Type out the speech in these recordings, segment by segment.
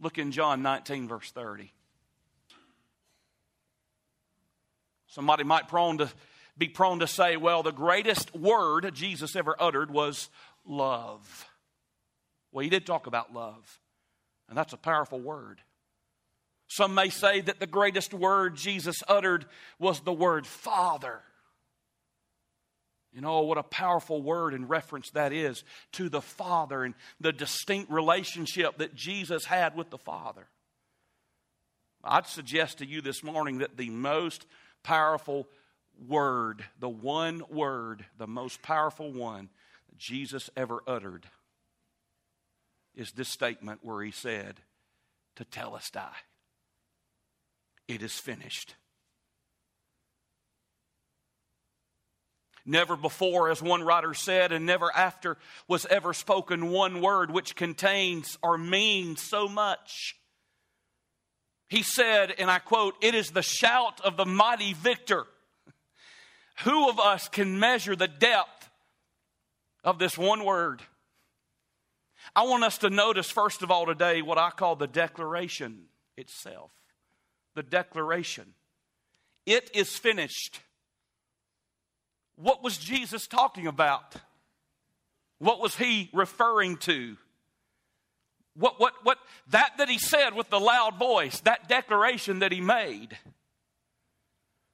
Look in John 19, verse 30. Somebody might prone to be prone to say, well, the greatest word Jesus ever uttered was love. Well, he did talk about love, and that's a powerful word. Some may say that the greatest word Jesus uttered was the word Father. You know what a powerful word and reference that is to the Father and the distinct relationship that Jesus had with the Father. I'd suggest to you this morning that the most powerful word, the one word, the most powerful one Jesus ever uttered is this statement where he said, Tetelestai. It is finished. Never before, as one writer said, and never after was ever spoken one word which contains or means so much. He said, and I quote, It is the shout of the mighty victor. Who of us can measure the depth of this one word? I want us to notice, first of all, today, what I call the declaration itself. The declaration. It is finished. What was Jesus talking about? What was he referring to? What, what, what, that that he said with the loud voice, that declaration that he made.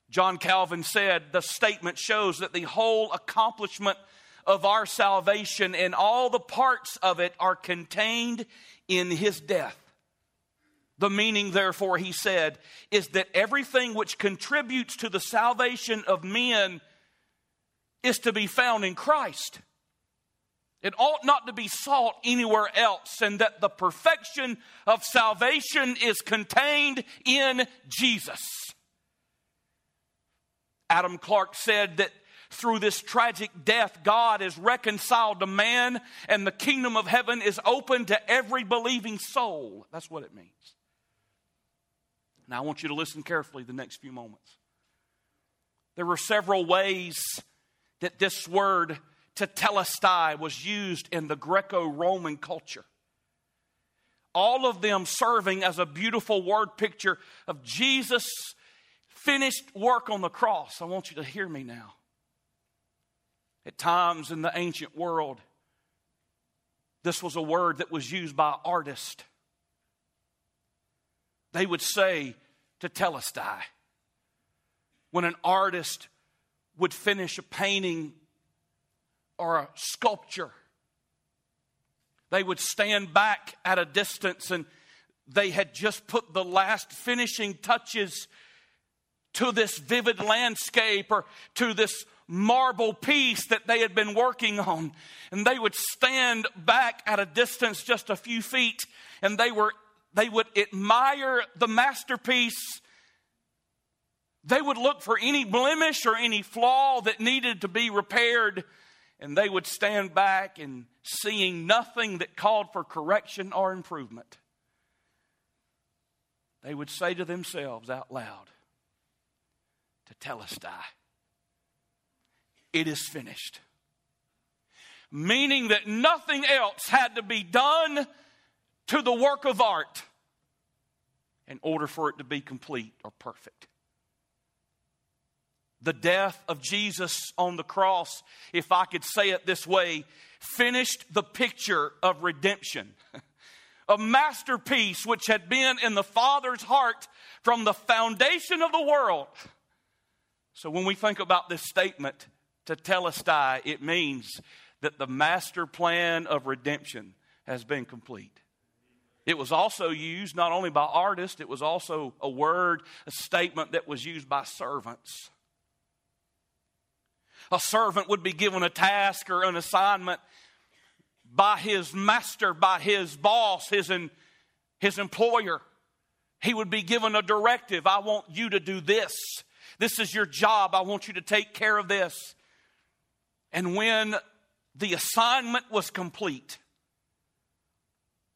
John Calvin said the statement shows that the whole accomplishment of our salvation and all the parts of it are contained in his death. The meaning, therefore, he said, is that everything which contributes to the salvation of men is to be found in Christ. It ought not to be sought anywhere else, and that the perfection of salvation is contained in Jesus. Adam Clarke said that through this tragic death, God is reconciled to man, and the kingdom of heaven is open to every believing soul. That's what it means. Now, I want you to listen carefully the next few moments. There were several ways that this word to tetelestai was used in the Greco Roman culture. All of them serving as a beautiful word picture of Jesus' finished work on the cross. I want you to hear me now. At times in the ancient world, this was a word that was used by artists. They would say tetelestai. When an artist would finish a painting or a sculpture, they would stand back at a distance and they had just put the last finishing touches to this vivid landscape or to this marble piece that they had been working on. And they would stand back at a distance just a few feet and they were they would admire the masterpiece. They would look for any blemish or any flaw that needed to be repaired. And they would stand back and seeing nothing that called for correction or improvement. They would say to themselves out loud, tetelestai. It is finished. Meaning that nothing else had to be done to the work of art in order for it to be complete or perfect. The death of Jesus on the cross, if I could say it this way, finished the picture of redemption. A masterpiece which had been in the Father's heart from the foundation of the world so when we think about this statement, tetelestai, it means that the master plan of redemption has been complete. It was also used not only by artists, it was also a word, a statement that was used by servants. A servant would be given a task or an assignment by his master, by his boss, his, his employer. He would be given a directive I want you to do this. This is your job. I want you to take care of this. And when the assignment was complete,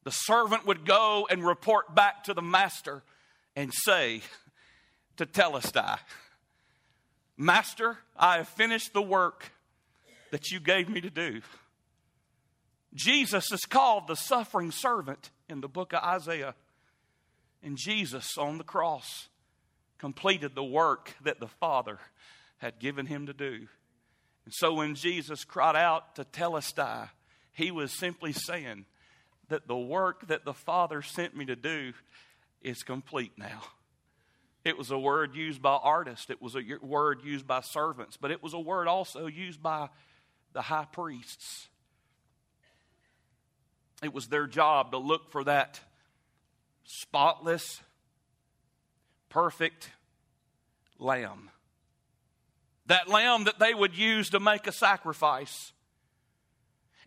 the servant would go and report back to the master and say To tetelestai, Master, I have finished the work that you gave me to do. Jesus is called the suffering servant in the book of Isaiah. And Jesus on the cross completed the work that the Father had given him to do. And so when Jesus cried out tetelestai, he was simply saying that the work that the Father sent me to do is complete now. It was a word used by artists, it was a word used by servants, but it was a word also used by the high priests. It was their job to look for that spotless, perfect lamb. That lamb that they would use to make a sacrifice.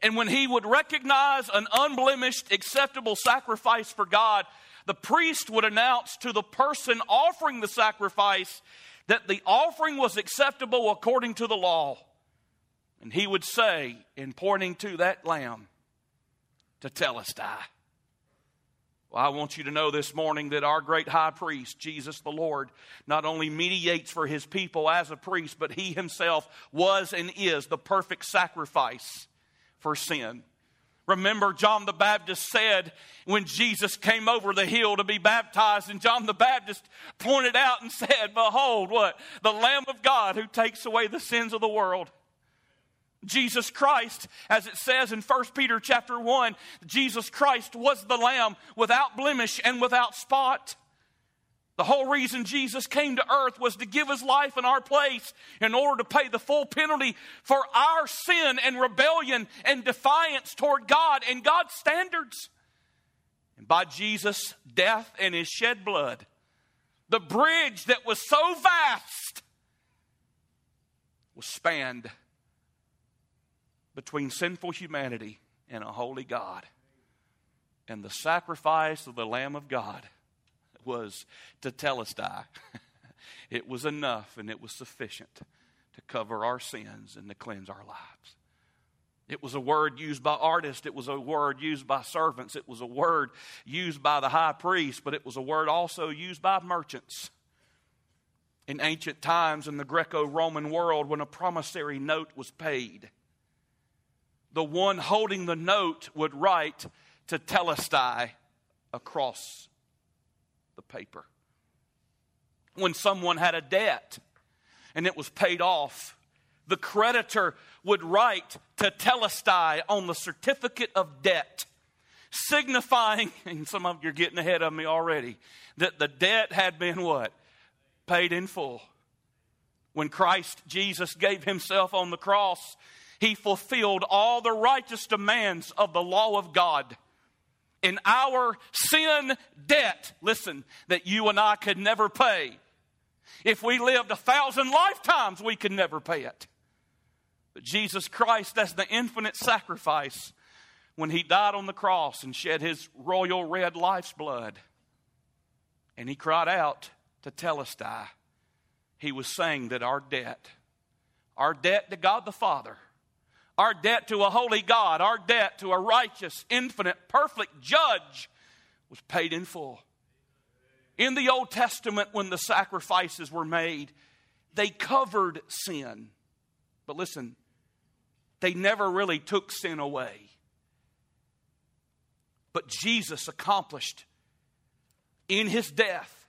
And when he would recognize an unblemished, acceptable sacrifice for God, the priest would announce to the person offering the sacrifice that the offering was acceptable according to the law. And he would say, in pointing to that lamb, tetelestai. Well, I want you to know this morning that our great high priest, Jesus the Lord, not only mediates for his people as a priest, but he himself was and is the perfect sacrifice for sin. Remember, John the Baptist said when Jesus came over the hill to be baptized, and John the Baptist pointed out and said, Behold, what? The Lamb of God who takes away the sins of the world. Jesus Christ, as it says in 1 Peter chapter 1, Jesus Christ was the lamb without blemish and without spot. The whole reason Jesus came to earth was to give his life in our place in order to pay the full penalty for our sin and rebellion and defiance toward God and God's standards. And by Jesus' death and his shed blood, the bridge that was so vast was spanned between sinful humanity and a holy God. And the sacrifice of the Lamb of God was tetelestai. it was enough and it was sufficient to cover our sins and to cleanse our lives. It was a word used by artists. It was a word used by servants. It was a word used by the high priest, but it was a word also used by merchants. In ancient times in the Greco Roman world, when a promissory note was paid, the one holding the note would write tetelestai across the paper. When someone had a debt and it was paid off, the creditor would write tetelestai on the certificate of debt, signifying, and some of you are getting ahead of me already, that the debt had been what? Paid in full. When Christ Jesus gave himself on the cross, he fulfilled all the righteous demands of the law of God. In our sin debt, listen, that you and I could never pay. If we lived a thousand lifetimes, we could never pay it. But Jesus Christ, as the infinite sacrifice, when he died on the cross and shed his royal red life's blood, and he cried out to tell us, tetelestai, he was saying that our debt, our debt to God the Father, our debt to a holy God, our debt to a righteous, infinite, perfect judge was paid in full. In the Old Testament, when the sacrifices were made, they covered sin. But listen, they never really took sin away. But Jesus accomplished in his death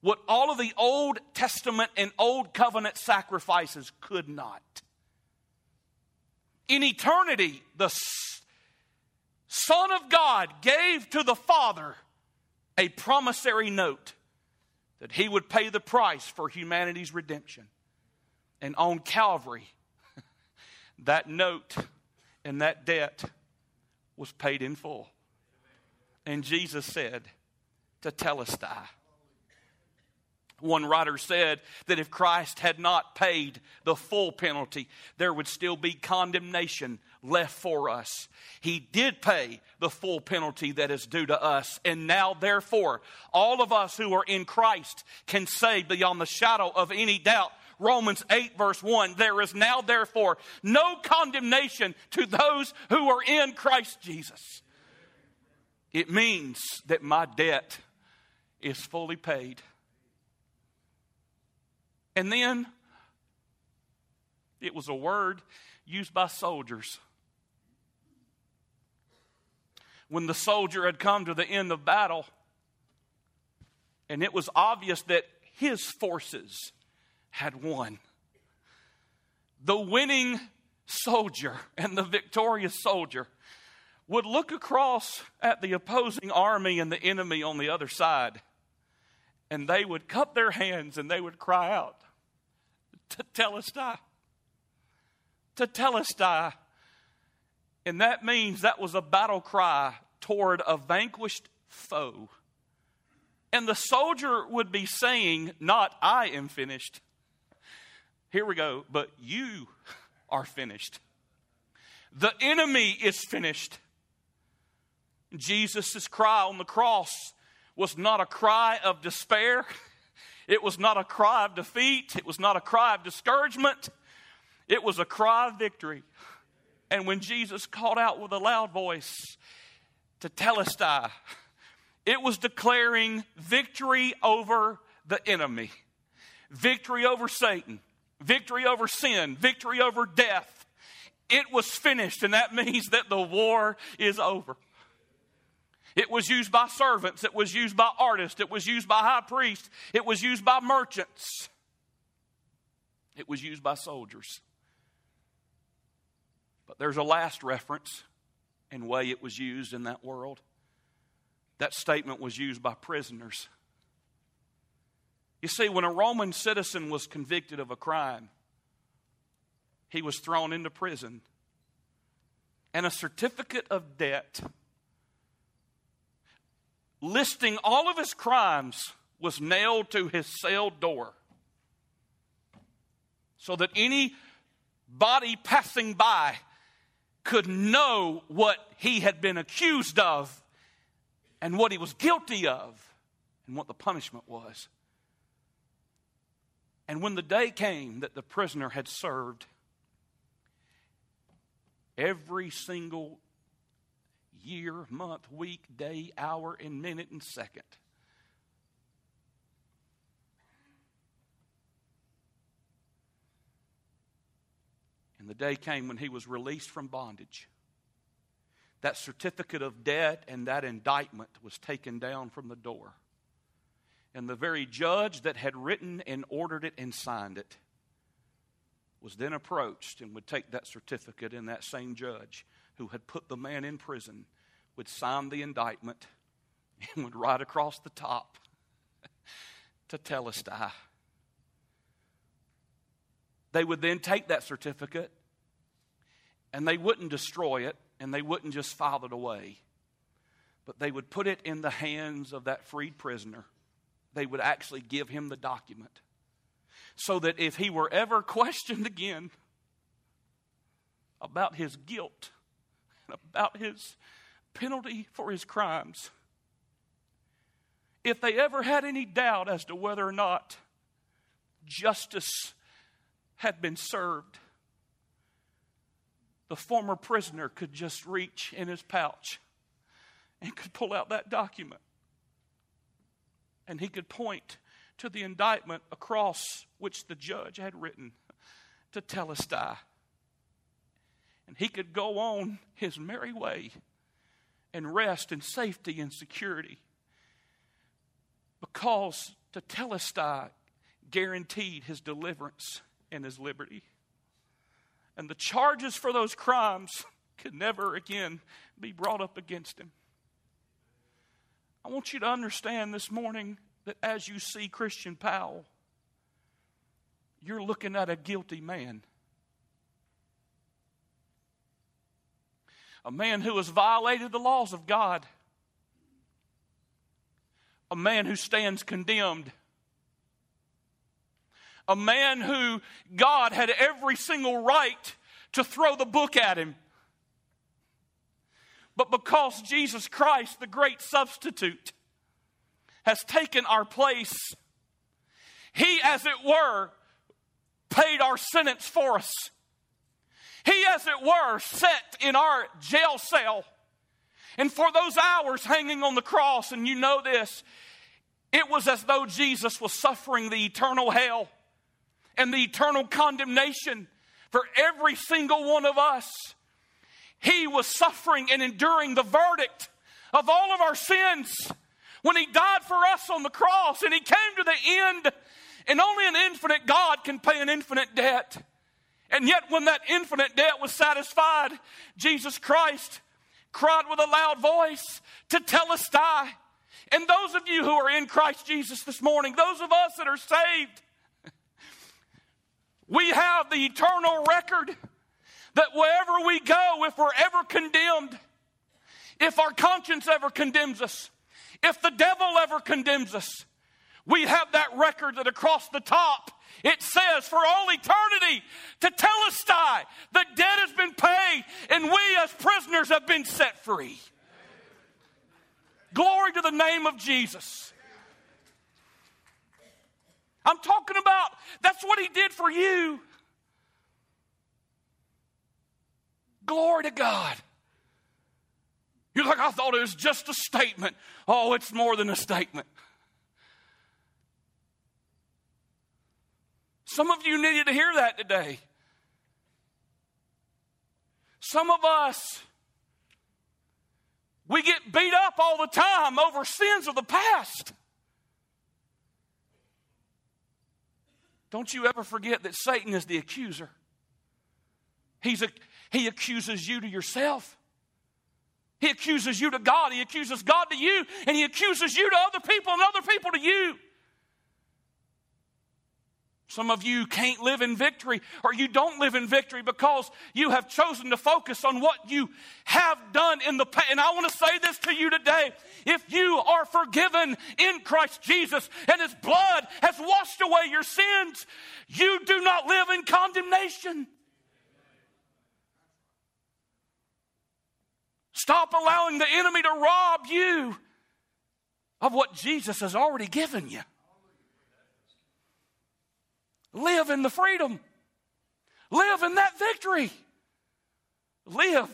what all of the Old Testament and Old Covenant sacrifices could not in eternity, the Son of God gave to the Father a promissory note that he would pay the price for humanity's redemption. And on Calvary, that note and that debt was paid in full. And Jesus said, tetelestai. One writer said that if Christ had not paid the full penalty, there would still be condemnation left for us. He did pay the full penalty that is due to us. And now, therefore, all of us who are in Christ can say beyond the shadow of any doubt Romans 8, verse 1 there is now, therefore, no condemnation to those who are in Christ Jesus. It means that my debt is fully paid. And then it was a word used by soldiers. When the soldier had come to the end of battle, And it was obvious that his forces had won. The winning soldier and the victorious soldier would look across at the opposing army and the enemy on the other side, and they would cup their hands and they would cry out, To Telestai. And that means that was a battle cry toward a vanquished foe. And the soldier would be saying, Not I am finished. Here we go, but you are finished. The enemy is finished. Jesus' cry on the cross was not a cry of despair. It was not a cry of defeat. It was not a cry of discouragement. It was a cry of victory. And when Jesus called out with a loud voice Tetelestai, it was declaring victory over the enemy, victory over Satan, victory over sin, victory over death. It was finished, and that means that the war is over. It was used by servants, it was used by artists, it was used by high priests, it was used by merchants, it was used by soldiers. But there's a last reference and way it was used in that world. That statement was used by prisoners. You see, when a Roman citizen was convicted of a crime, he was thrown into prison. And a certificate of debt listing all of his crimes was nailed to his cell door so that any body passing by could know what he had been accused of and what he was guilty of and what the punishment was. And when the day came that the prisoner had served, every single year, month, week, day, hour, and minute and second, And the day came when he was released from bondage. That certificate of debt and that indictment was taken down from the door. And the very judge that had written and ordered it and signed it was then approached and would take that certificate, and that same judge who had put the man in prison would sign the indictment and would write across the top Tetelestai. They would then take that certificate and they wouldn't destroy it and they wouldn't just file it away, but they would put it in the hands of that freed prisoner. They would actually give him the document so that if he were ever questioned again about his guilt and about his penalty for his crimes, if they ever had any doubt as to whether or not justice had been served, the former prisoner could just reach in his pouch and could pull out that document. And he could point to the indictment across which the judge had written Tetelestai. And he could go on his merry way and rest in safety and security because Tetelestai guaranteed his deliverance and his liberty. And the charges for those crimes could never again be brought up against him. I want you to understand this morning that as you see Christian Powell, you're looking at a guilty man. A man who has violated the laws of God. A man who stands condemned a man who God had every single right to throw the book at him. But because Jesus Christ, the great substitute, has taken our place, he, as it were, paid our sentence for us. He, as it were, sat in our jail cell. And for those hours hanging on the cross, and you know this, it was as though Jesus was suffering the eternal hell and the eternal condemnation for every single one of us. He was suffering and enduring the verdict of all of our sins when He died for us on the cross and He came to the end, and only an infinite God can pay an infinite debt. And yet, when that infinite debt was satisfied, Jesus Christ cried with a loud voice tetelestai. And those of you who are in Christ Jesus this morning, those of us that are saved, we have the eternal record that wherever we go, if we're ever condemned, if our conscience ever condemns us, if the devil ever condemns us, we have that record that across the top it says for all eternity tetelestai, the debt has been paid and we as prisoners have been set free. Glory to the name of Jesus. I'm talking about that's what he did for you. Glory to God. You're like, I thought it was just a statement. Oh, it's more than a statement. Some of you needed to hear that today. Some of us, we get beat up all the time over sins of the past. Don't you ever forget that Satan is the accuser. He's a, he accuses you to yourself. He accuses you to God. He accuses God to you, and he accuses you to other people and other people to you. Some of you can't live in victory, or you don't live in victory because you have chosen to focus on what you have done in the past. And I want to say this to you today. If you are forgiven in Christ Jesus and His blood has washed away your sins, you do not live in condemnation. Stop allowing the enemy to rob you of what Jesus has already given you. Live in the freedom. Live in that victory. Live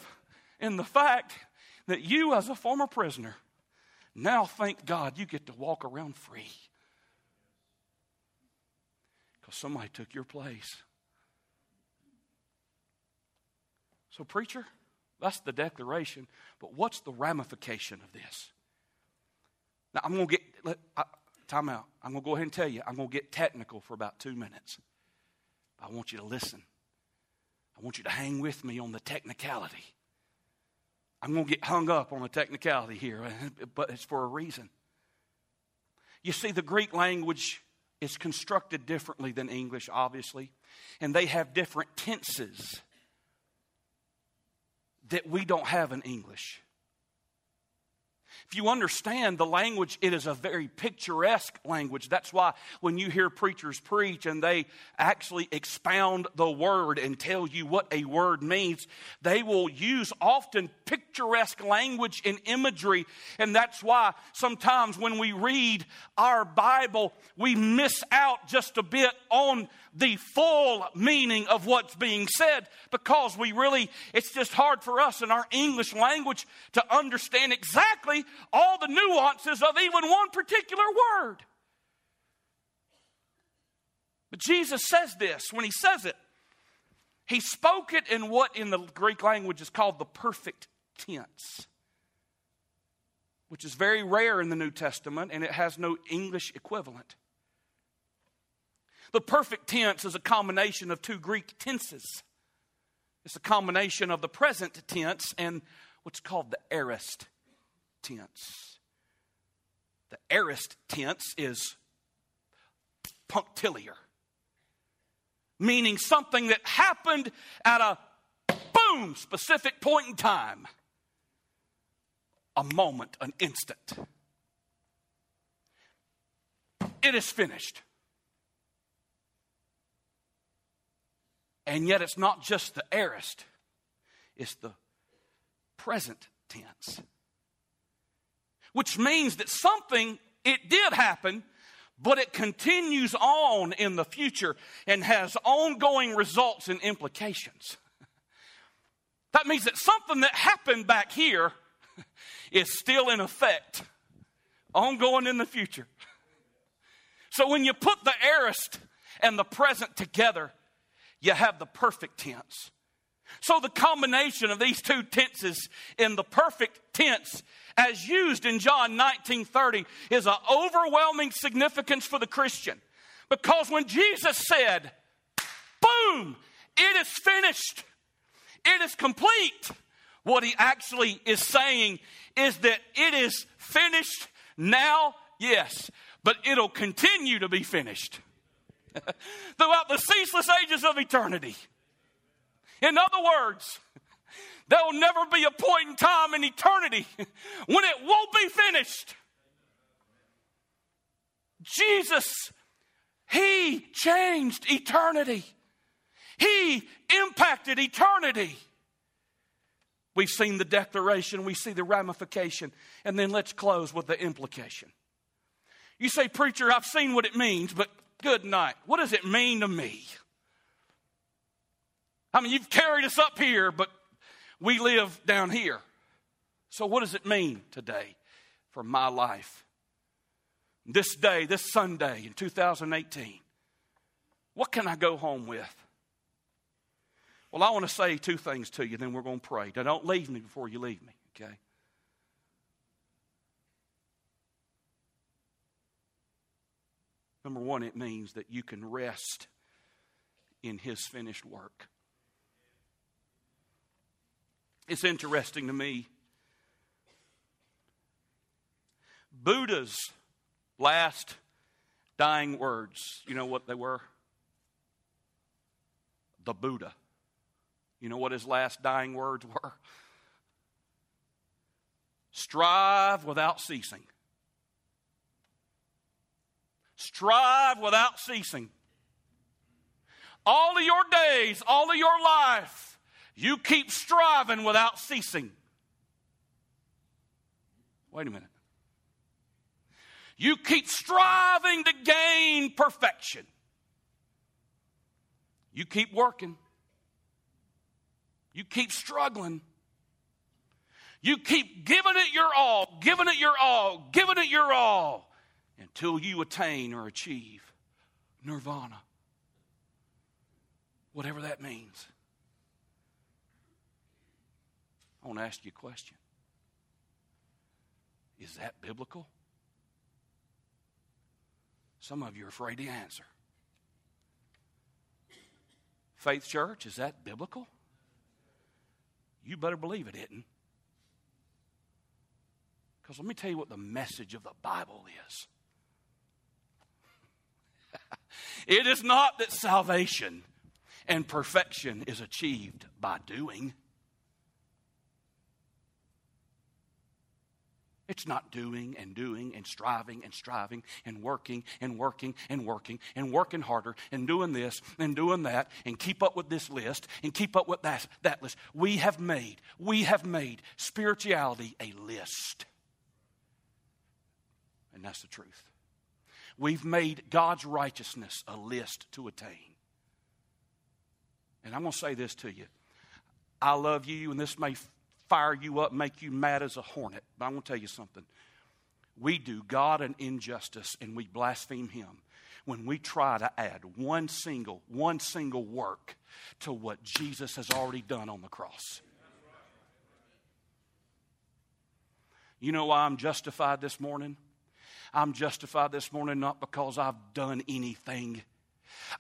in the fact that you, as a former prisoner, now thank God you get to walk around free. Because somebody took your place. So, preacher, that's the declaration. But what's the ramification of this? Now, I'm going to get, time out. I'm going to go ahead and tell you, I'm going to get technical for about two minutes. I want you to listen. I want you to hang with me on the technicality. I'm going to get hung up on the technicality here, but it's for a reason. You see, the Greek language is constructed differently than English, obviously, and they have different tenses that we don't have in English. If you understand the language, it is a very picturesque language. That's why when you hear preachers preach and they actually expound the word and tell you what a word means, they will use often picturesque language and imagery. And that's why sometimes when we read our Bible, we miss out just a bit on the full meaning of what's being said because we really, it's just hard for us in our English language to understand exactly all the nuances of even one particular word. But Jesus says this when he says it. He spoke it in what in the Greek language is called the perfect tense, which is very rare in the New Testament and it has no English equivalent. The perfect tense is a combination of two Greek tenses. It's a combination of the present tense and what's called the aorist tense. The aorist tense is punctiliar, meaning something that happened at a boom, specific point in time, a moment, an instant. It is finished. And yet it's not just the aorist, it's the present tense. Which means that something, it did happen, but it continues on in the future and has ongoing results and implications. That means that something that happened back here is still in effect, ongoing in the future. So when you put the aorist and the present together, you have the perfect tense. So the combination of these two tenses in the perfect tense as used in John 19:30 is an overwhelming significance for the Christian. Because when Jesus said, boom, it is finished. It is complete. What he actually is saying is that it is finished now, yes, but it'll continue to be finished throughout the ceaseless ages of eternity. In other words, there will never be a point in time in eternity when it won't be finished. Jesus, He changed eternity, He impacted eternity. We've seen the declaration, we see the ramification, and then let's close with the implication. You say, Preacher, I've seen what it means, but good night. What does it mean to me? I mean, you've carried us up here, but we live down here. So, what does it mean today for my life? This day, this Sunday in 2018, what can I go home with? Well, I want to say two things to you, then we're going to pray. Now, don't leave me before you leave me, okay? Number one, it means that you can rest in His finished work. It's interesting to me. Buddha's last dying words, you know what they were? The Buddha. You know what his last dying words were? Strive without ceasing. Strive without ceasing. All of your days, all of your life, you keep striving without ceasing. Wait a minute. You keep striving to gain perfection. You keep working. You keep struggling. You keep giving it your all, giving it your all, giving it your all until you attain or achieve nirvana. Whatever that means. I want to ask you a question Is that biblical? Some of you are afraid to answer. Faith Church, is that biblical? You better believe it isn't. Because let me tell you what the message of the Bible is it is not that salvation and perfection is achieved by doing. It's not doing and doing and striving and striving and working and working and working and working harder and doing this and doing that and keep up with this list and keep up with that, that list. We have made, we have made spirituality a list. And that's the truth. We've made God's righteousness a list to attain. And I'm going to say this to you. I love you, and this may fire you up, make you mad as a hornet. But I want to tell you something. We do God an injustice and we blaspheme Him when we try to add one single, one single work to what Jesus has already done on the cross. You know why I'm justified this morning? I'm justified this morning not because I've done anything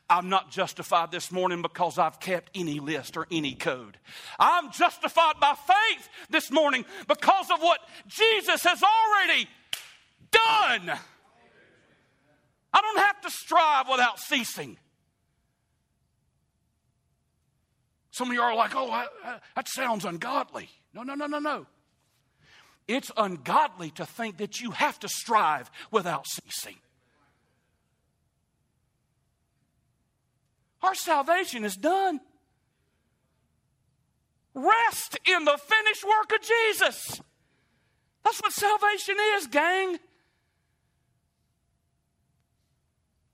I'm not justified this morning because I've kept any list or any code. I'm justified by faith this morning because of what Jesus has already done. I don't have to strive without ceasing. Some of you are like, oh, that sounds ungodly. No, no, no, no, no. It's ungodly to think that you have to strive without ceasing. Our salvation is done. Rest in the finished work of Jesus. That's what salvation is, gang.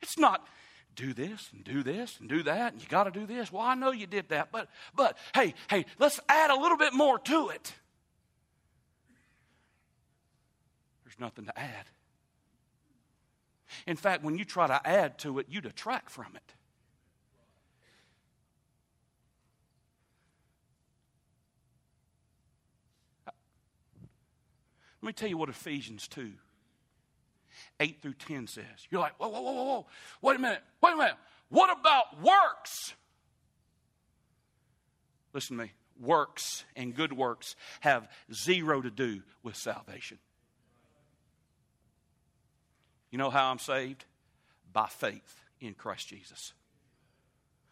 It's not do this and do this and do that and you got to do this. Well, I know you did that, but but hey, hey, let's add a little bit more to it. There's nothing to add. In fact, when you try to add to it, you detract from it. Let me tell you what Ephesians 2 8 through 10 says. You're like, whoa, whoa, whoa, whoa, whoa. Wait a minute. Wait a minute. What about works? Listen to me. Works and good works have zero to do with salvation. You know how I'm saved? By faith in Christ Jesus.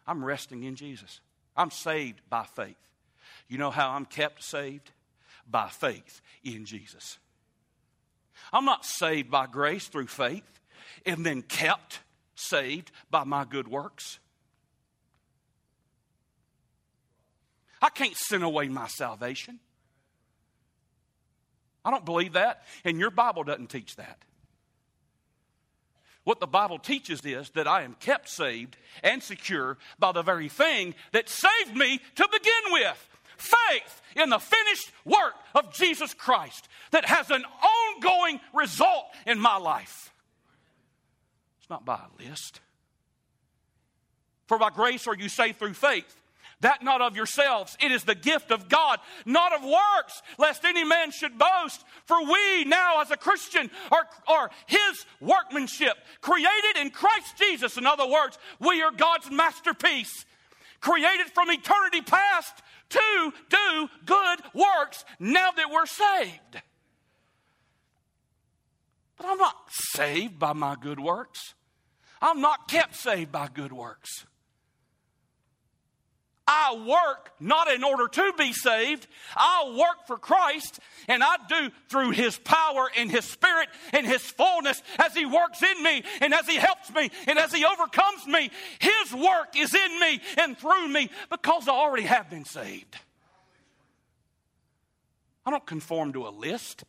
I'm resting in Jesus. I'm saved by faith. You know how I'm kept saved? By faith in Jesus. I'm not saved by grace through faith and then kept saved by my good works. I can't sin away my salvation. I don't believe that, and your Bible doesn't teach that. What the Bible teaches is that I am kept saved and secure by the very thing that saved me to begin with faith in the finished work of Jesus Christ that has an ongoing result in my life. It's not by a list. For by grace are you saved through faith. That not of yourselves, it is the gift of God, not of works, lest any man should boast. For we now, as a Christian, are, are his workmanship, created in Christ Jesus. In other words, we are God's masterpiece, created from eternity past to do good works now that we're saved. But I'm not saved by my good works. I'm not kept saved by good works. I work not in order to be saved. I work for Christ, and I do through His power and His Spirit and His fullness as He works in me and as He helps me and as He overcomes me. His work is in me and through me because I already have been saved. I don't conform to a list.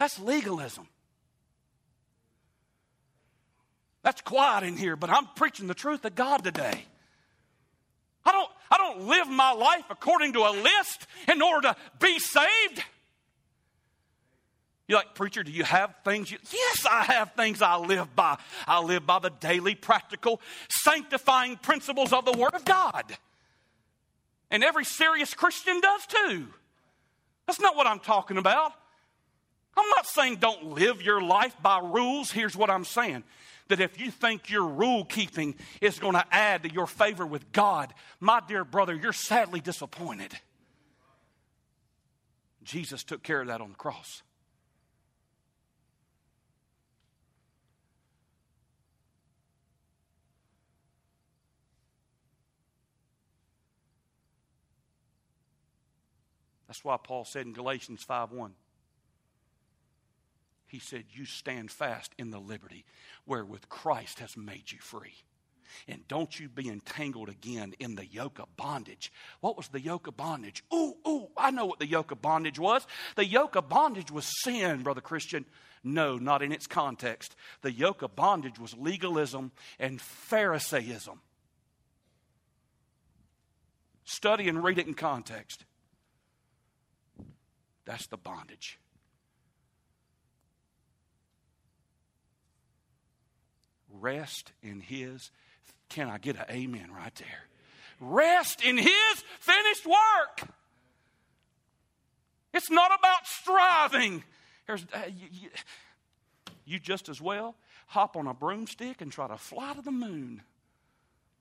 That's legalism. That's quiet in here, but I'm preaching the truth of God today. I don't, don't live my life according to a list in order to be saved. You're like, preacher, do you have things? You, yes, I have things I live by. I live by the daily, practical, sanctifying principles of the Word of God. And every serious Christian does too. That's not what I'm talking about. I'm not saying don't live your life by rules. Here's what I'm saying that if you think your rule keeping is going to add to your favor with God, my dear brother, you're sadly disappointed. Jesus took care of that on the cross. That's why Paul said in Galatians 5 1, he said, You stand fast in the liberty wherewith Christ has made you free. And don't you be entangled again in the yoke of bondage. What was the yoke of bondage? Ooh, ooh, I know what the yoke of bondage was. The yoke of bondage was sin, Brother Christian. No, not in its context. The yoke of bondage was legalism and Pharisaism. Study and read it in context. That's the bondage. Rest in His. Can I get an amen right there? Rest in His finished work. It's not about striving. Uh, you, you, you just as well hop on a broomstick and try to fly to the moon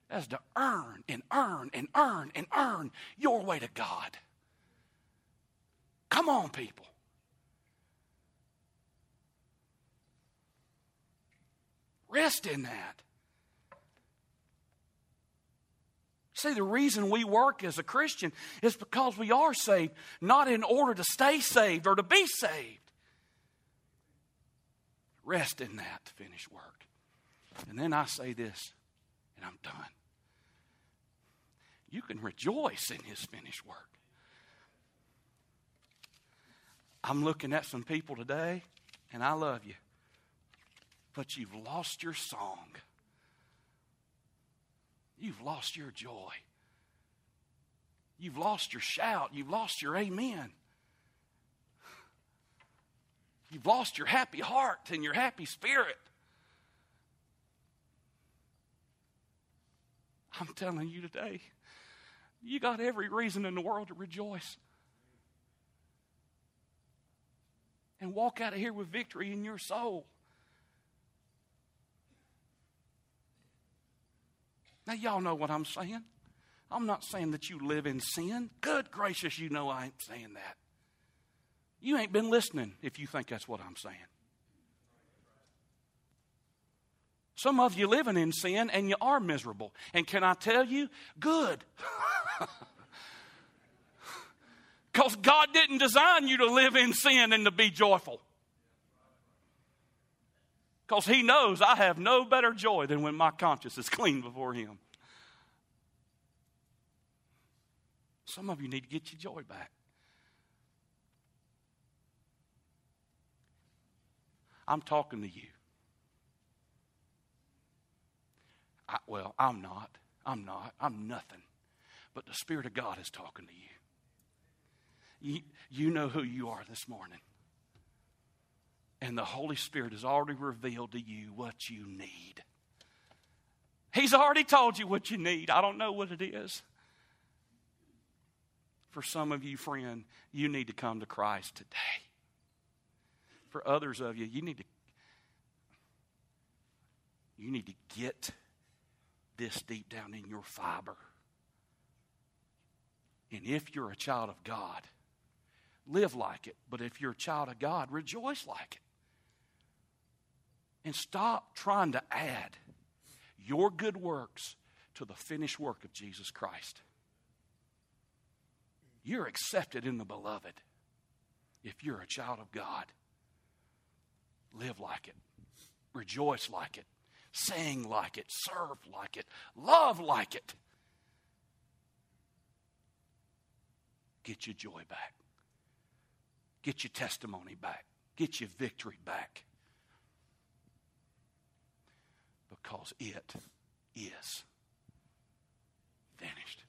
as to earn and earn and earn and earn your way to God. Come on, people. Rest in that. See, the reason we work as a Christian is because we are saved, not in order to stay saved or to be saved. Rest in that to finish work. And then I say this, and I'm done. You can rejoice in his finished work. I'm looking at some people today, and I love you, but you've lost your song. You've lost your joy. You've lost your shout. You've lost your amen. You've lost your happy heart and your happy spirit. I'm telling you today, you got every reason in the world to rejoice. and walk out of here with victory in your soul. Now, y'all know what I'm saying. I'm not saying that you live in sin. Good gracious, you know I ain't saying that. You ain't been listening if you think that's what I'm saying. Some of you living in sin and you are miserable. And can I tell you? Good. Because God didn't design you to live in sin and to be joyful. Because He knows I have no better joy than when my conscience is clean before Him. Some of you need to get your joy back. I'm talking to you. I, well, I'm not. I'm not. I'm nothing. But the Spirit of God is talking to you. You, you know who you are this morning. And the Holy Spirit has already revealed to you what you need. He's already told you what you need. I don't know what it is. For some of you, friend, you need to come to Christ today. For others of you, you need to you need to get this deep down in your fiber. And if you're a child of God, live like it. But if you're a child of God, rejoice like it. And stop trying to add your good works to the finished work of Jesus Christ. You're accepted in the beloved if you're a child of God. Live like it, rejoice like it, sing like it, serve like it, love like it. Get your joy back, get your testimony back, get your victory back. because it is vanished.